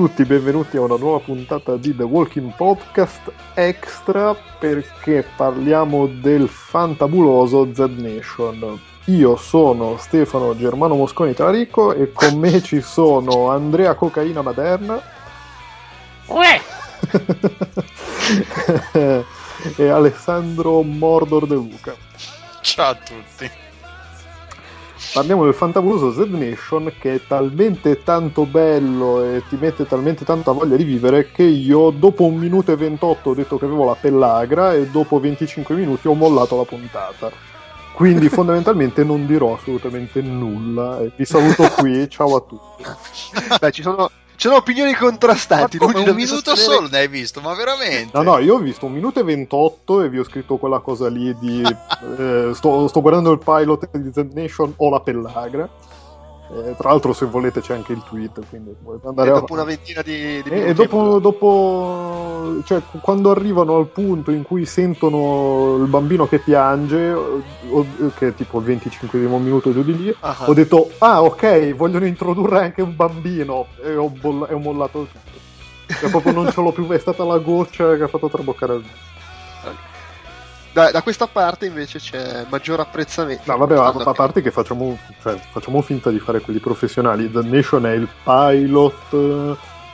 Ciao a tutti, benvenuti a una nuova puntata di The Walking Podcast Extra perché parliamo del fantabuloso Z Nation. Io sono Stefano Germano Mosconi Tarico e con me ci sono Andrea Cocaina Maderna. Uè! e Alessandro Mordor De Luca. Ciao a tutti. Parliamo del fantabuloso Z Nation che è talmente tanto bello e ti mette talmente tanta voglia di vivere che io dopo un minuto e 28 ho detto che avevo la pellagra e dopo 25 minuti ho mollato la puntata. Quindi fondamentalmente non dirò assolutamente nulla e vi saluto qui, ciao a tutti. Beh, ci sono, ci sono opinioni contrastanti. Ma come, un minuto sostenere... solo ne hai visto, ma veramente? No, no, io ho visto un minuto e 28 e vi ho scritto quella cosa lì di... eh, sto, sto, guardando il pilot di Z Nation, ho la pellagra. Eh, tra l'altro, se volete, c'è anche il tweet. Quindi andare e dopo a... una ventina di, di e, e dopo, dopo, cioè, quando arrivano al punto in cui sentono il bambino che piange, o, che è tipo il 25 minuto giù di lì, uh-huh. ho detto: Ah, ok, vogliono introdurre anche un bambino. E ho, boll- e ho mollato tutto. Cioè, proprio non ce l'ho più. È stata la goccia che ha fatto traboccare il da, da, questa parte invece c'è maggior apprezzamento. No, vabbè, a, a parte che facciamo, cioè, facciamo, finta di fare quelli professionali. The Nation è il pilot.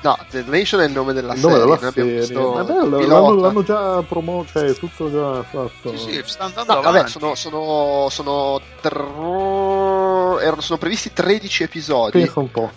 No, The Nation è il nome della il nome serie. Della serie. Visto vabbè, l'hanno, l'hanno, già promosso, cioè tutto già fatto. Sì, sì, sta andando no, vabbè, sono, sono, sono, tr... erano, sono previsti 13 episodi. Pensa un po'.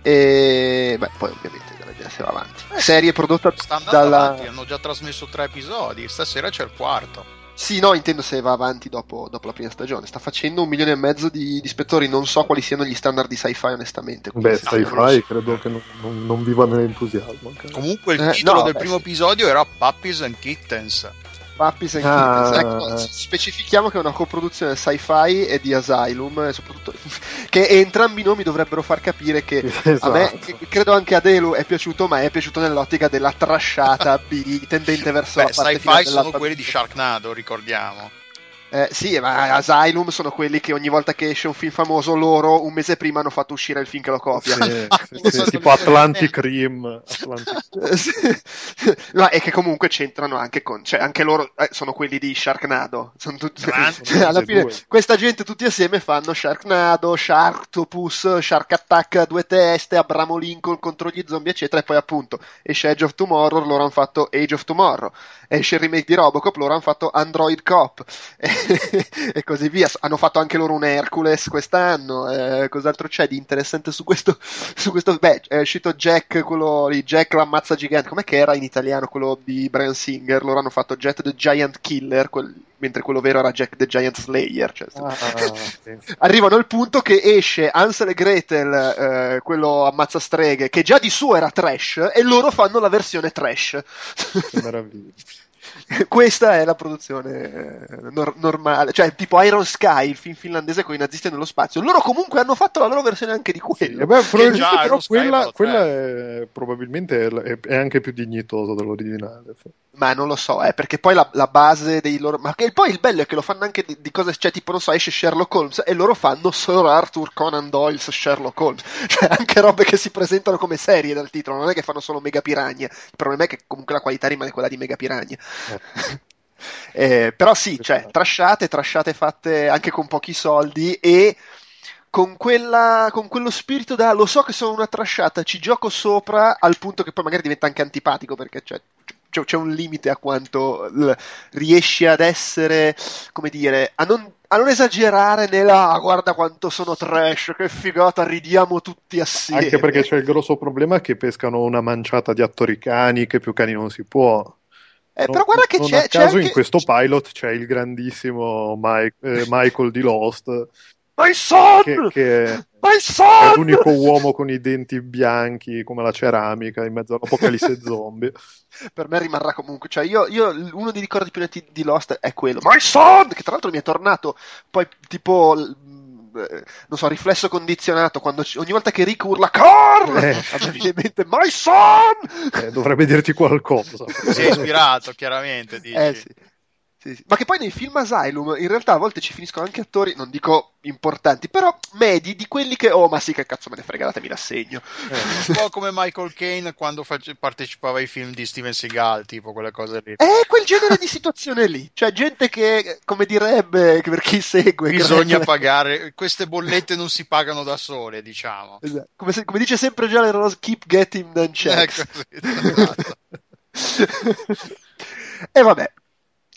E beh, poi ovviamente se va avanti. Eh, Serie prodotta dalla... Avanti, hanno già trasmesso tre episodi, stasera c'è il quarto. Sì, no, intendo se va avanti dopo, dopo, la prima stagione. Sta facendo un milione e mezzo di, di spettatori. Non so quali siano gli standard di sci-fi, onestamente. Beh, sci-fi credo che non, non, non viva nell'entusiasmo. Comunque, il eh, titolo no, del beh, primo sì. episodio era Puppies and Kittens. Puppies and ah. Ecco, specifichiamo che è una coproduzione sci-fi e di Asylum, soprattutto, che entrambi i nomi dovrebbero far capire che esatto. a me, esatto. credo anche a Delu è piaciuto, ma è piaciuto nell'ottica della trasciata B tendente verso Beh, la parte sci-fi sono quelli di Sharknado, ricordiamo. Eh, sì, ma Asylum sono quelli che ogni volta che esce un film famoso, loro un mese prima hanno fatto uscire il film che lo copia. Sì, sì, sì, tipo Atlantic Rim. Atlantic... no, e che comunque c'entrano anche con. Cioè, anche loro eh, sono quelli di Sharknado. Sono tutti, cioè, alla fine, questa gente tutti assieme fanno Sharknado, Sharktopus, Shark Attack due teste, Abramo Lincoln contro gli zombie, eccetera. E poi, appunto, esce Age of Tomorrow, loro hanno fatto Age of Tomorrow. Esce il remake di Robocop, loro hanno fatto Android Cop. e così via. Hanno fatto anche loro un Hercules quest'anno. Eh, cos'altro c'è di interessante su questo? Su questo? Beh, è uscito Jack, quello lì, Jack l'ammazza gigante. Com'è che era in italiano quello di Brian Singer? Loro hanno fatto Jet the Giant Killer, quel, mentre quello vero era Jack the Giant Slayer. Cioè, ah, sì. Arrivano al punto che esce Ansel e Gretel, eh, quello ammazza streghe, che già di suo era trash, e loro fanno la versione trash. Che meraviglia. questa è la produzione eh, nor- normale, cioè tipo Iron Sky, il film finlandese con i nazisti nello spazio. Loro comunque hanno fatto la loro versione anche di quello. Sì, beh, probabilmente, già, però quella, quella è, probabilmente è, è, anche più dignitosa dell'originale. Ma non lo so, eh, perché poi la, la, base dei loro. Ma che, poi il bello è che lo fanno anche di, di cose, cioè tipo, non so, esce Sherlock Holmes e loro fanno Sir Arthur Conan Doyle's Sherlock Holmes. Cioè anche robe che si presentano come serie dal titolo, non è che fanno solo Mega Piragna. Il problema è che comunque la qualità rimane quella di Mega Piragna. Eh, però sì, cioè, trasciate, trasciate fatte anche con pochi soldi e con, quella, con quello spirito da lo so che sono una trasciata, ci gioco sopra al punto che poi magari diventa anche antipatico perché cioè, c'è, c'è un limite a quanto l- riesci ad essere, come dire, a non, a non esagerare nella ah, guarda quanto sono trash, che figata, ridiamo tutti assieme. Anche perché c'è il grosso problema che pescano una manciata di attori cani, che più cani non si può. Eh, non, però guarda che non c'è. A caso anche... in questo pilot c'è il grandissimo Mike, eh, Michael di Lost My son! Che, che My son! è l'unico uomo con i denti bianchi come la ceramica in mezzo all'apocalisse zombie. per me rimarrà comunque. Cioè, io, io, uno dei ricordi più netti di Lost è quello. My son! Che tra l'altro mi è tornato poi tipo non so, riflesso condizionato, quando ogni volta che Rick urla Carl, eh. in mente My son! Eh, dovrebbe dirti qualcosa. Si è ispirato, chiaramente, dici. Eh sì. Sì, Ma che poi nei film Asylum in realtà a volte ci finiscono anche attori, non dico importanti, però medi di quelli che, oh ma sì che cazzo me ne frega, datemi l'assegno. Eh, un po' come Michael Caine quando face- partecipava ai film di Steven Seagal, tipo quelle cose lì. È quel genere di situazione lì, cioè gente che, come direbbe, per chi segue... Bisogna pagare, queste bollette non si pagano da sole, diciamo. Esatto. Come, se, come dice sempre Gianni Rose, keep getting them checks. Ecco, esatto. e vabbè,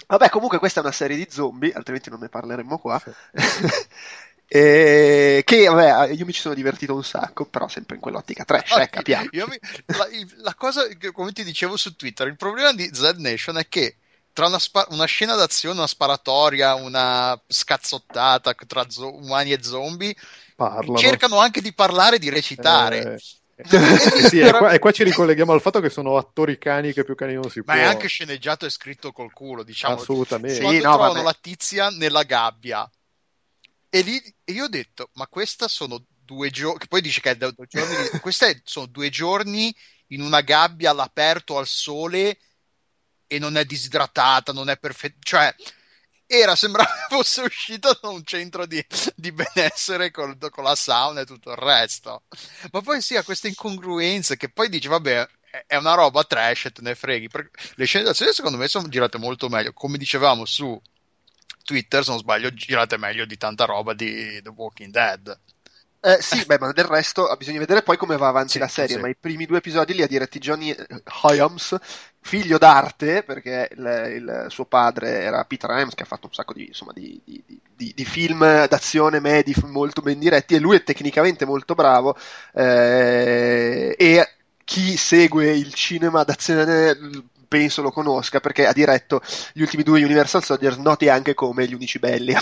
Vabbè, comunque questa è una serie di zombie, altrimenti non ne parleremmo qua. e, che vabbè, io mi ci sono divertito un sacco, però sempre in quell'ottica trash, ah, eh, capiamo. Mi, la, la, cosa, come ti dicevo su Twitter, il problema di Z Nation è che tra una, spa- una scena d'azione, una sparatoria, una scazzottata tra zo- umani e zombie, Parlano. cercano anche di parlare e di recitare. Eh sì, e qua, e qua, ci ricolleghiamo al fatto che sono attori cani che più cani non si Ma può. Ma è anche sceneggiato e scritto col culo, diciamo. Assolutamente. Quando sì, no, trovano vabbè. la tizia nella gabbia. E lì e io ho detto, ma questa sono due giorni, poi dice che è due giorni, queste sono due giorni in una gabbia all'aperto al sole e non è disidratata, non è perfetta, cioè era, sembrava fosse uscito da un centro di, di benessere col, con la sauna e tutto il resto. Ma poi sì, ha queste incongruenze che poi dici, vabbè, è una roba trash e te ne freghi. Le scene d'azione secondo me sono girate molto meglio. Come dicevamo su Twitter, se non sbaglio, girate meglio di tanta roba di The Walking Dead. Eh, sì, beh, ma del resto bisogna vedere poi come va avanti sì, la serie. Sì. Ma i primi due episodi li ha diretti Johnny Hyams, figlio d'arte, perché il, il, suo padre era Peter Hyams, che ha fatto un sacco di, insomma, di, di, di film d'azione medi molto ben diretti, e lui è tecnicamente molto bravo. Eh, e chi segue il cinema d'azione penso lo conosca perché ha diretto gli ultimi due Universal Soldiers noti anche come gli unici belli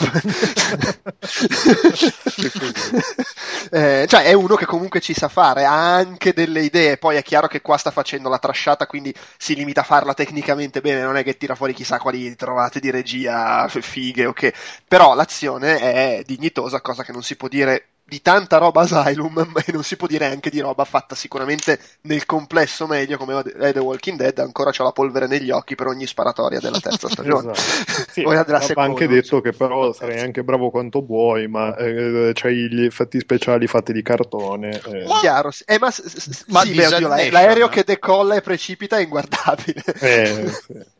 eh, cioè è uno che comunque ci sa fare ha anche delle idee poi è chiaro che qua sta facendo la trasciata quindi si limita a farla tecnicamente bene non è che tira fuori chissà quali trovate di regia fighe o okay. però l'azione è dignitosa cosa che non si può dire di tanta roba Asylum e non si può dire anche di roba fatta sicuramente nel complesso meglio come è The Walking Dead ancora c'ho la polvere negli occhi per ogni sparatoria della terza stagione esatto. sì, della seconda, anche detto che però sarei anche bravo quanto vuoi ma eh, c'hai gli effetti speciali fatti di cartone eh. chiaro eh, ma, ma sì, beh, oddio, l'aereo che decolla e precipita è inguardabile eh, sì.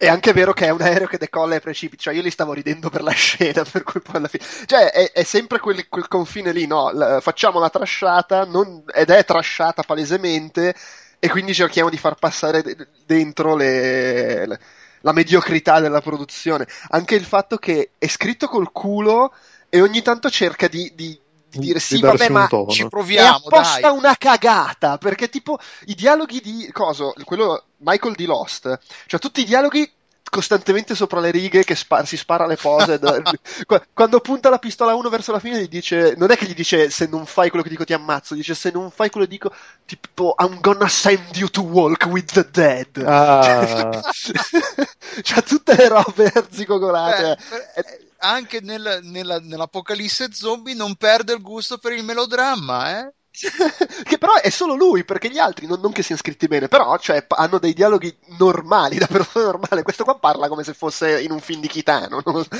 È anche vero che è un aereo che decolla e precipita, cioè io li stavo ridendo per la scena, per cui poi alla fine... Cioè è, è sempre quel, quel, confine lì, no? La, facciamo la trasciata, non, ed è trasciata palesemente, e quindi cerchiamo di far passare dentro le, le, la mediocrità della produzione. Anche il fatto che è scritto col culo e ogni tanto cerca di, di di dire sì, vabbè, ma ci proviamo. È apposta dai. una cagata perché, tipo, i dialoghi di coso, quello Michael di Lost, cioè tutti i dialoghi costantemente sopra le righe che spa- si spara le pose quando punta la pistola a uno verso la fine gli dice non è che gli dice se non fai quello che dico ti ammazzo dice se non fai quello che dico tipo I'm gonna send you to walk with the dead ah. cioè tutte le robe arzigogolate eh, anche nel, nella, nell'apocalisse zombie non perde il gusto per il melodramma, eh? che però è solo lui, perché gli altri non, non che siano scritti bene, però cioè, hanno dei dialoghi normali, da persona normale. Questo qua parla come se fosse in un film di Kitano. No?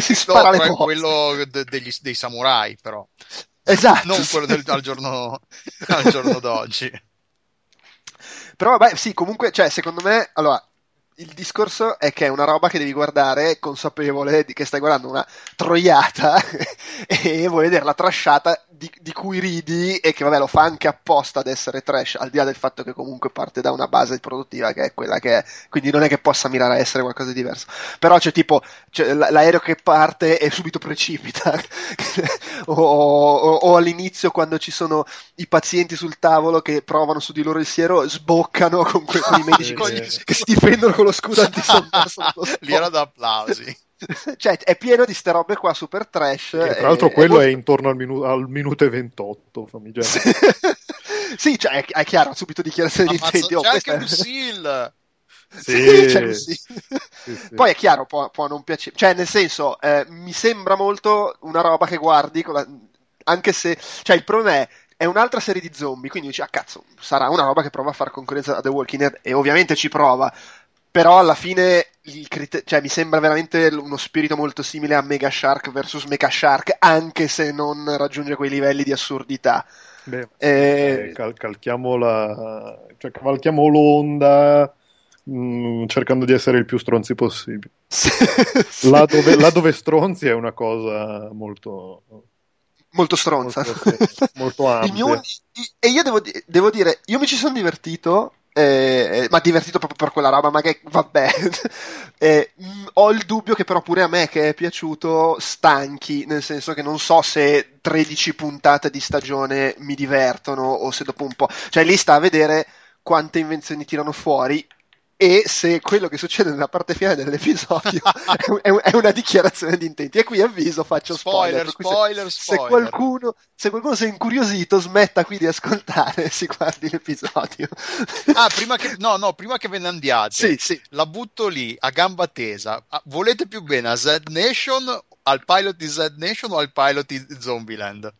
si spara no, le cose. quello de- degli, dei samurai, però. Esatto. Non quello del, al, giorno, al giorno d'oggi. Però vabbè, sì, comunque, cioè, secondo me, allora, il discorso è che è una roba che devi guardare consapevole di che stai guardando una troiata e vuoi vedere la trasciata di, di, cui ridi e che vabbè lo fa anche apposta ad essere trash al di là del fatto che comunque parte da una base produttiva che è quella che è. Quindi non è che possa mirare a essere qualcosa di diverso. Però c'è tipo c'è l'aereo che parte e subito precipita. O, o, o, all'inizio quando ci sono i pazienti sul tavolo che provano su di loro il siero sboccano con, que- con i medici che si difendono con lo scudo antisommerso lì era da applausi cioè è pieno di ste robe qua super trash. E, tra l'altro, quello è, molto... è intorno al, minu- al, minuto e 28. Fammi già. sì, cioè, è, è, chiaro, subito dichiarazione di intenti. Oh, c'è anche seal. Sì, sì, sì. sì, Poi è chiaro, può, può, non piacere. Cioè, nel senso, eh, mi sembra molto una roba che guardi, la... anche se. Cioè, il problema è è un'altra serie di zombie, quindi dici, ah cazzo, sarà una roba che prova a fare concorrenza a The Walking Dead, e ovviamente ci prova, però alla fine criter- cioè, mi sembra veramente uno spirito molto simile a Mega Shark vs Mega Shark, anche se non raggiunge quei livelli di assurdità. Beh, eh, cal- calchiamo la... cioè, cavalchiamo l'onda mh, mm, cercando di essere il più stronzi possibile. sì. là, dove, là dove stronzi è una cosa molto molto stronza. Molto, molto ampia. Mio, e io devo, devo, dire, io mi ci sono divertito, eh, ma divertito proprio per quella roba, ma che vabbè. eh, mh, mm, ho il dubbio che però pure a me che è piaciuto stanchi, nel senso che non so se 13 puntate di stagione mi divertono o se dopo un po'... Cioè lì sta a vedere quante invenzioni tirano fuori e se quello che succede nella parte finale dell'episodio è, è, una dichiarazione di intenti. E qui avviso, faccio spoiler. Spoiler, spoiler, se, spoiler. Se qualcuno, se qualcuno si è incuriosito, smetta qui di ascoltare e si guardi l'episodio. ah, prima che, no, no, prima che ve ne andiate, sì, sì. la butto lì a gamba tesa. Ah, volete più bene a Z Nation, al pilot di Z Nation o al pilot di Zombieland?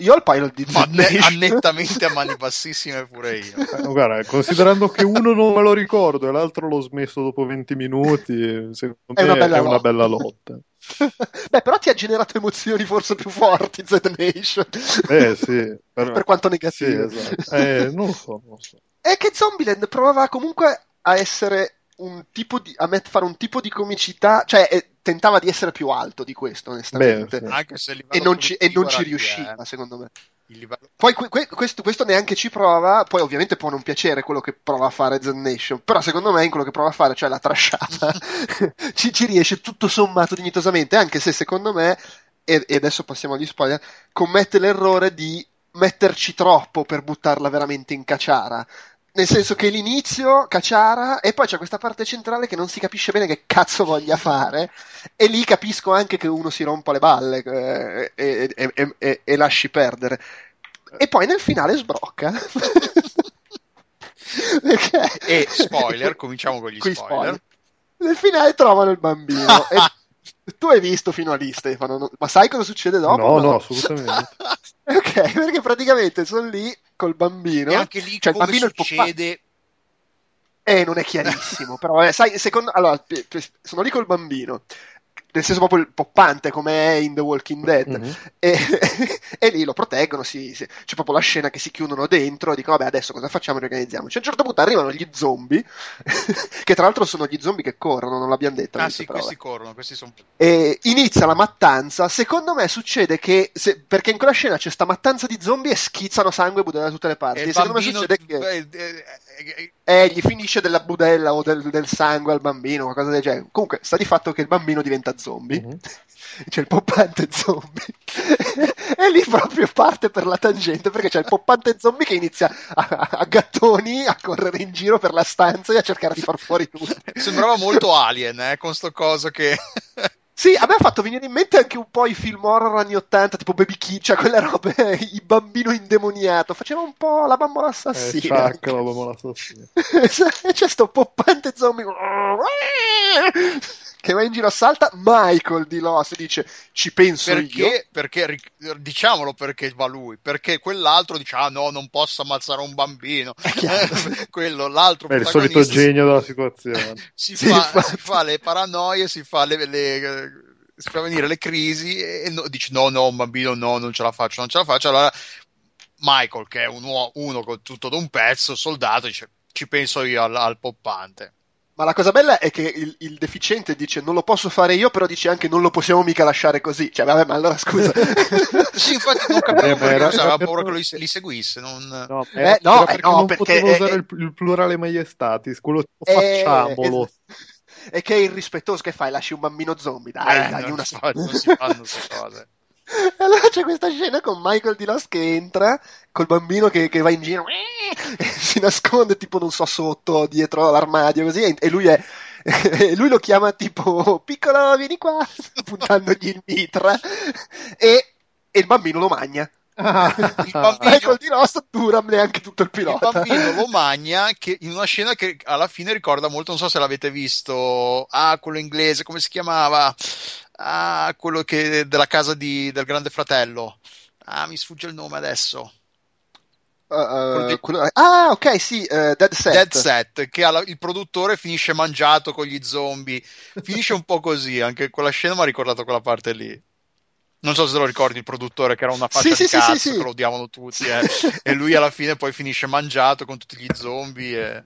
Io ho il pilot di Ma ne- nettamente a mani bassissime pure io. Eh, guarda, considerando che uno non me lo ricordo e l'altro l'ho smesso dopo 20 minuti, secondo è me una bella è una bella lotta. Beh, però ti ha generato emozioni forse più forti Z Nation. Eh sì. Per, per quanto negativo. Sì, esatto. eh, non lo so, non so. È che Zombieland provava comunque a essere un tipo di, a fare un tipo di comicità, cioè eh, tentava di essere più alto di questo, onestamente. Beh, sì. e non ci, e non ci riusciva, eh. secondo me. Poi que- questo, questo, neanche ci prova, poi ovviamente può non piacere quello che prova a fare Zen Nation, però secondo me in quello che prova a fare, cioè la trasciata, ci, ci, riesce tutto sommato dignitosamente, anche se secondo me, e, e adesso passiamo agli spoiler, commette l'errore di metterci troppo per buttarla veramente in cacciara nel senso che l'inizio cacciara e poi c'è questa parte centrale che non si capisce bene che cazzo voglia fare e lì capisco anche che uno si rompa le balle eh, e, e, e, e, lasci perdere e poi nel finale sbrocca Perché... e spoiler cominciamo con gli spoiler. spoiler. nel finale trovano il bambino e tu hai visto fino a lì Stefano ma sai cosa succede dopo? no no, no assolutamente ok perché praticamente sono lì col bambino. E anche lì cioè, come il bambino succede... Eh, non è chiarissimo, però eh, sai, secondo... Allora, sono lì col bambino nel senso proprio il poppante come è in The Walking Dead. Mm-hmm. e, e, lì lo proteggono si, si, c'è proprio la scena che si chiudono dentro e dicono vabbè adesso cosa facciamo? Riorganizziamoci. A un certo punto arrivano gli zombie che tra l'altro sono gli zombie che corrono non l'abbiamo detto ah sì questi corrono questi sono e inizia la mattanza. Secondo me succede che se, perché in quella scena c'è sta mattanza di zombie e schizzano sangue e budella da tutte le parti. E, secondo me succede che eh, eh, eh, eh, gli finisce della budella o del, del sangue al bambino qualcosa del genere comunque sta di fatto che il bambino diventa zombie. Mm-hmm. C'è il poppante zombie. e lì proprio parte per la tangente perché c'è il poppante zombie che inizia a, a, gattoni a correre in giro per la stanza e a cercare di far fuori tutto. Sembrava molto alien, eh, con sto coso che. Sì, a me ha fatto venire in mente anche un po' i film horror anni 80, tipo Baby Kid, cioè quelle robe, il bambino indemoniato, faceva un po' la bambola assassina. Eh, la bambola assassina. C'è sto poppante zombie che va in giro a salta Michael di Lost dice ci penso perché, io perché diciamolo perché va lui perché quell'altro dice ah no non posso ammazzare un bambino. Quello l'altro è il solito genio della situazione. Si, si, fa, si, fa, le paranoie si fa le, le si fa venire le crisi e no, dice no no un bambino no non ce la faccio non ce la faccio allora Michael che è un uomo, uno con tutto d'un pezzo soldato dice ci penso io al, al poppante ma la cosa bella è che il, il, deficiente dice non lo posso fare io, però dice anche non lo possiamo mica lasciare così. Cioè, vabbè, ma allora scusa. sì, infatti non capivo eh, perché era, aveva paura che li, li seguisse. Non... No, eh, no, perché no, non perché potevo usare il, il, plurale maiestatis, quello eh, facciamolo. E che è irrispettoso che fai? Lasci un bambino zombie, dai, eh, dai, una... so, non si fanno queste cose. allora c'è questa scena con Michael di Lost che entra col bambino che, che va in giro e si nasconde tipo non so sotto dietro l'armadio così e lui è e lui lo chiama tipo piccolo vieni qua puntandogli il mitra e, e il bambino lo magna il bambino Michael di Lost dura neanche tutto il pilota il bambino lo magna che, in una scena che alla fine ricorda molto non so se l'avete visto ah quello inglese come si chiamava Ah, quello che, della casa di, del grande fratello. Ah, mi sfugge il nome adesso. Uh, quello... Ah, ok, sì, uh, Dead Set. Dead Set, che la... il produttore finisce mangiato con gli zombie. Finisce un po' così, anche quella scena mi ha ricordato quella parte lì. Non so se lo ricordi il produttore che era una faccia sì, di sì, cazzo, sì, che lo odiavano tutti, eh. e lui alla fine poi finisce mangiato con tutti gli zombie. E...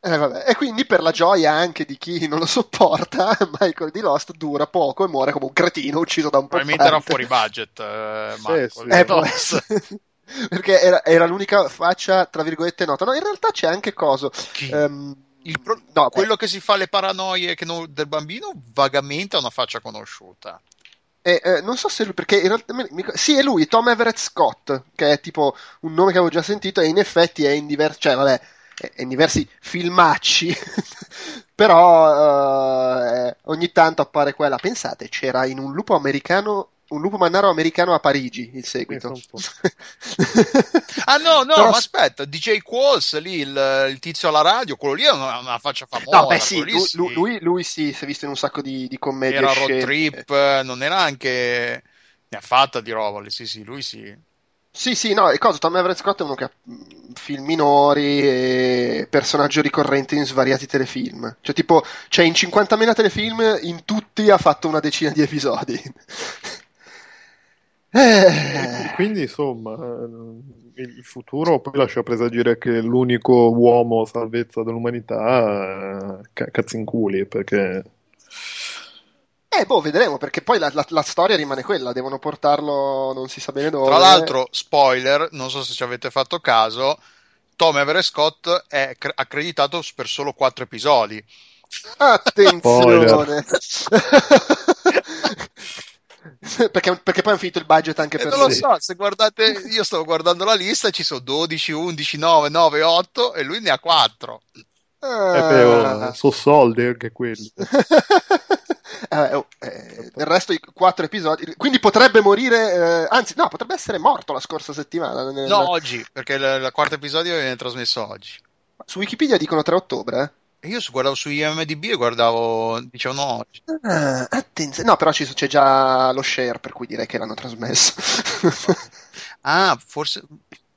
Eh, e quindi per la gioia anche di chi non lo sopporta, Michael di Lost dura poco e muore come un cretino ucciso da un po' Probabilmente era fuori budget, eh, Michael. Eh, può essere perché era, era, l'unica faccia, tra virgolette, nota. No, in realtà c'è anche coso. Um, pro... no, quello che si fa le paranoie non... del bambino vagamente ha una faccia conosciuta. Eh, eh, non so se lui, perché in realtà, mi, sì, è lui, Tom Everett Scott, che è tipo un nome che avevo già sentito, e in effetti è in diversi, cioè, vabbè, è in diversi filmacci, però uh, ogni tanto appare quella. Pensate, c'era in un lupo americano un lupo mannaro americano a Parigi, il seguito. ah no, no, Però... ma aspetta, DJ Qualls lì, il, il, tizio alla radio, quello lì è una, una faccia famosa. No, beh sì, lui, sì. Lui, lui, sì, si è visto in un sacco di, di commedie. Era road trip, non era anche... Ne ha fatta di roba sì sì, lui sì. Sì, sì, no, e cosa? Tom Everett Scott è uno che ha film minori e personaggio ricorrente in svariati telefilm. Cioè, tipo, cioè in 50.000 telefilm, in tutti ha fatto una decina di episodi. Eh. Quindi insomma, eh, il futuro poi lascia presagire che l'unico uomo salvezza dell'umanità è Cazzinculi perché. Eh, boh, vedremo perché poi la, la, la, storia rimane quella, devono portarlo non si sa bene dove. Tra l'altro, spoiler, non so se ci avete fatto caso, Tom Everett Scott è accreditato per solo quattro episodi. Attenzione! perché, perché, poi hanno finito il budget anche eh, per non lo so, se guardate, io stavo guardando la lista, ci sono 12, 11, 9, 9, 8 e lui ne ha 4. Ah. Eh, beh, oh, sono soldi anche quelli. eh, oh, eh, il resto i quattro episodi quindi potrebbe morire eh, anzi no potrebbe essere morto la scorsa settimana nel... no oggi perché il, il quarto episodio viene trasmesso oggi su Wikipedia dicono 3 ottobre eh? Io guardavo su IMDB e guardavo, dicevano oggi. Ah, attenzione. No, però c'è già lo share, per cui direi che l'hanno trasmesso. ah, forse.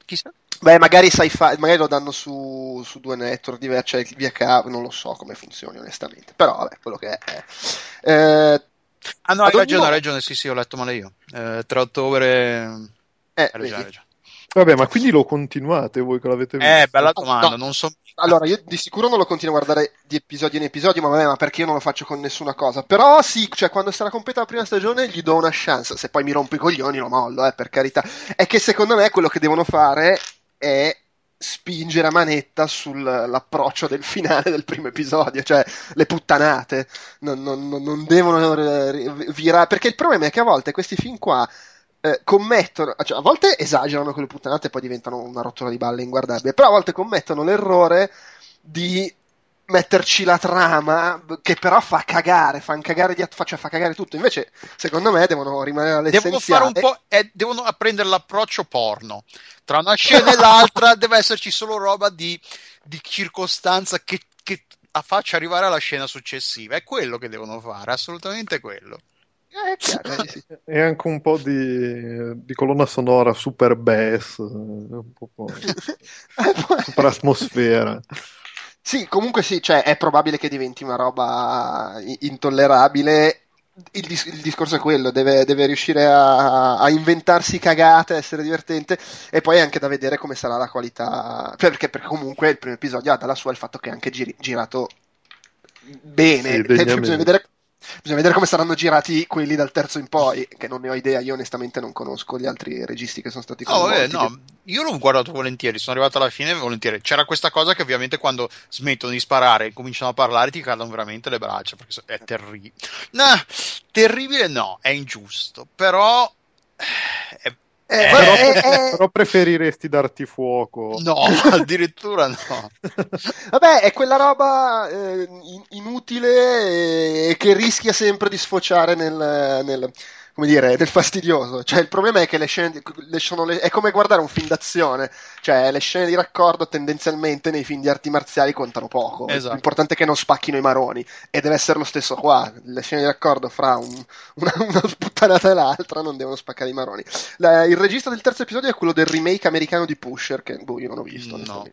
Chissà. Beh, magari sci-fi, magari lo danno su, su due network diversi, cioè via cavo, non lo so come funzioni onestamente. Però vabbè, quello che è. Eh, ah no, hai ragione, hai ragione, sì sì, ho letto male io. Eh, 3 ottobre... Eh, ragione, ragione. Vabbè, ma quindi lo continuate voi che l'avete visto? Eh, bella domanda, no. non so... Allora, io di sicuro non lo continuo a guardare di episodio in episodio, ma vabbè, ma perché io non lo faccio con nessuna cosa. Però sì, cioè quando sarà completa la prima stagione gli do una chance. Se poi mi rompo i coglioni lo mollo, eh, per carità. È che secondo me quello che devono fare è spingere a manetta sull'approccio del finale del primo episodio, cioè le puttanate. Non, non, non devono virare... Perché il problema è che a volte questi film qua eh, commettono, cioè a volte esagerano con le puttanate e poi diventano una rottura di balle inguardabile, però a volte commettono l'errore di metterci la trama che però fa cagare, fa cagare, di, cioè fa cagare tutto. Invece, secondo me, devono rimanere all'essenziale. Devono fare un po', eh, devono apprendere l'approccio porno. Tra una scena e l'altra deve esserci solo roba di, di circostanza che, che faccia arrivare alla scena successiva. È quello che devono fare, assolutamente quello. Eh, e anche un po' di, di colonna sonora super bass, un po' super atmosfera. Sì, comunque sì, cioè è probabile che diventi una roba intollerabile. Il, dis- il discorso è quello, deve, deve riuscire a, a, inventarsi cagate, essere divertente e poi anche da vedere come sarà la qualità. Perché, perché comunque il primo episodio ha dalla sua il fatto che è anche giri- girato bene. Sì, bisogna vedere Bisogna vedere come saranno girati quelli dal terzo in poi, che non ne ho idea, io onestamente non conosco gli altri registi che sono stati coinvolti. No, no, io l'ho guardato volentieri, sono arrivato alla fine volentieri. C'era questa cosa che ovviamente quando smettono di sparare e cominciano a parlare ti cadono veramente le braccia, perché è terribile. No, terribile no, è ingiusto, però è eh, eh, però, eh, eh, però, preferiresti darti fuoco? No, addirittura no. Vabbè, è quella roba eh, inutile e che rischia sempre di sfociare nel, nel, come dire, del fastidioso. Cioè, il problema è che le scene, le, sono le, è come guardare un film d'azione. Cioè, le scene di raccordo tendenzialmente nei film di arti marziali contano poco. Esatto. L'importante è che non spacchino i maroni. E deve essere lo stesso qua. Le scene di raccordo fra un, una, una sputtanata e l'altra non devono spaccare i maroni. La, il regista del terzo episodio è quello del remake americano di Pusher, che boh, io non ho visto. No.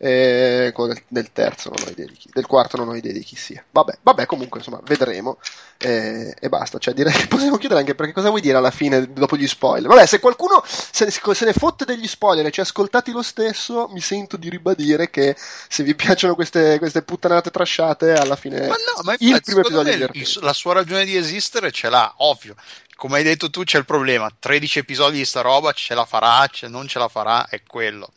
E quello del, terzo non ho idea di chi, del quarto non ho idea di chi sia. Vabbè, vabbè comunque insomma, vedremo e, e, basta. Cioè, direi che possiamo chiudere anche perché cosa vuoi dire alla fine dopo gli spoiler? Vabbè, se qualcuno se ne, se ne fotte degli spoiler e ci ascoltati lo stesso, mi sento di ribadire che se vi piacciono queste, queste puttanate trasciate, alla fine ma no, ma il primo episodio il, la sua ragione di esistere ce l'ha, ovvio come hai detto tu c'è il problema 13 episodi di sta roba ce la farà, ce non ce la farà è quello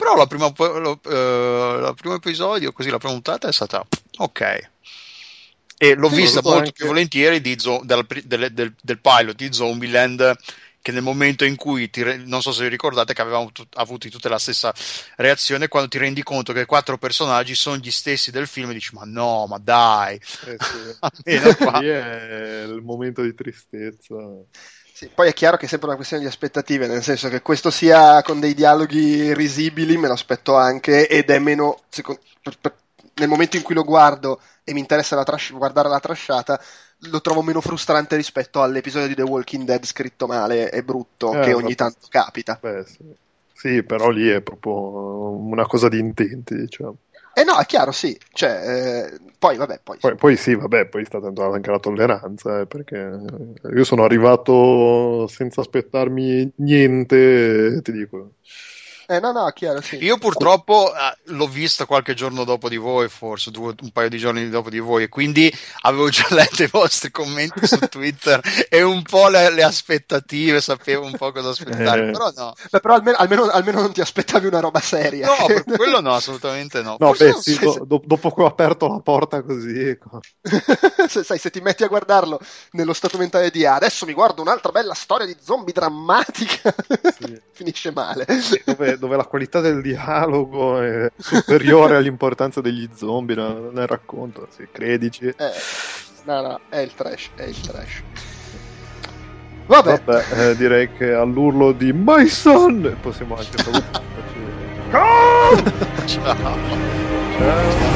però la prima, lo, uh, il primo episodio, così la prima puntata è stata ok. E l'ho sì, vista molto anche... più volentieri di, del, del, del, del, pilot di Zombieland che nel momento in cui ti, non so se vi ricordate che avevamo tut, avuto tutte la stessa reazione quando ti rendi conto che i quattro personaggi sono gli stessi del film e dici ma no ma dai eh sì. È il momento di tristezza sì, poi è chiaro che è sempre una questione di aspettative, nel senso che questo sia con dei dialoghi risibili, me lo aspetto anche, ed è meno. Secondo, per, per, nel momento in cui lo guardo e mi interessa la trash, guardare la trasciata, lo trovo meno frustrante rispetto all'episodio di The Walking Dead scritto male e brutto, eh, che ogni tanto capita. Beh, sì. sì, però lì è proprio una cosa di intenti, diciamo. Eh no, è chiaro, sì. Cioè, eh, poi vabbè, poi, poi, poi, sì, vabbè, poi sta entrando anche la tolleranza, eh, perché io sono arrivato senza aspettarmi niente, ti dico. Eh, no, no, chiaro, sì. Io purtroppo eh, l'ho vista qualche giorno dopo di voi, forse due, un paio di giorni dopo di voi, e quindi avevo già letto i vostri commenti su Twitter e un po' le, le aspettative, sapevo un po' cosa aspettare, eh. però no. Beh, però almeno, almeno, almeno, non ti aspettavi una roba seria. No, per quello no, assolutamente no. No, beh, sì, do, do, dopo che ho aperto la porta così... Ecco. se, sai, se ti metti a guardarlo nello stato mentale di ah, adesso mi guardo un'altra bella storia di zombie drammatica, sì. finisce male. Dove, dove la qualità del dialogo è superiore all'importanza degli zombie nel, nel racconto, sì, credici. Eh, no, no, è il trash, è il trash. Vabbè, Vabbè eh, direi che all'urlo di My Son possiamo anche salutarci. Ciao! Ciao! Ciao!